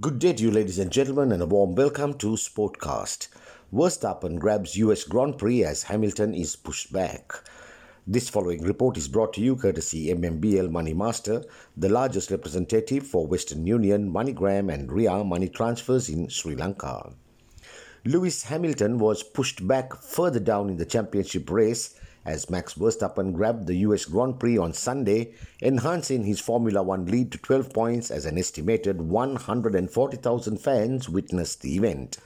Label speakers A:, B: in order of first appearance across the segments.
A: Good day to you, ladies and gentlemen, and a warm welcome to Sportcast. Verstappen grabs US Grand Prix as Hamilton is pushed back. This following report is brought to you courtesy MMBL Money Master, the largest representative for Western Union, MoneyGram, and RIA money transfers in Sri Lanka. Lewis Hamilton was pushed back further down in the championship race as Max Verstappen grabbed the US Grand Prix on Sunday, enhancing his Formula One lead to 12 points as an estimated 140,000 fans witnessed the event.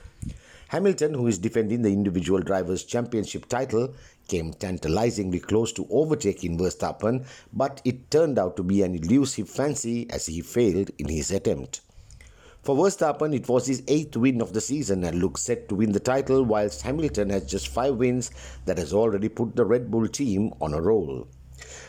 A: Hamilton, who is defending the individual drivers' championship title, came tantalizingly close to overtaking Verstappen, but it turned out to be an elusive fancy as he failed in his attempt. For Verstappen, it was his eighth win of the season and looks set to win the title, whilst Hamilton has just five wins that has already put the Red Bull team on a roll.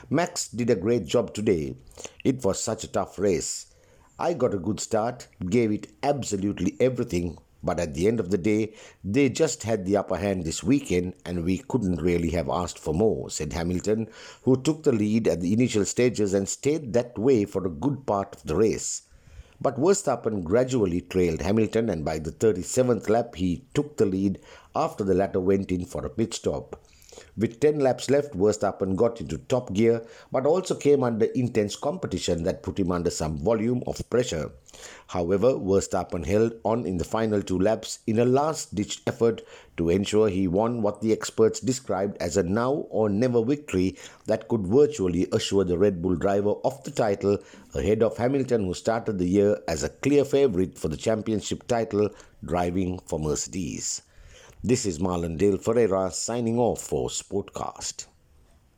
A: Max did a great job today. It was such a tough race. I got a good start, gave it absolutely everything, but at the end of the day, they just had the upper hand this weekend and we couldn't really have asked for more, said Hamilton, who took the lead at the initial stages and stayed that way for a good part of the race. But Verstappen gradually trailed Hamilton and by the 37th lap he took the lead after the latter went in for a pit stop. With 10 laps left, Verstappen got into top gear but also came under intense competition that put him under some volume of pressure. However, Verstappen held on in the final two laps in a last ditch effort to ensure he won what the experts described as a now or never victory that could virtually assure the Red Bull driver of the title ahead of Hamilton, who started the year as a clear favourite for the championship title driving for Mercedes. This is Marlon Dale Ferreira signing off for Sportcast.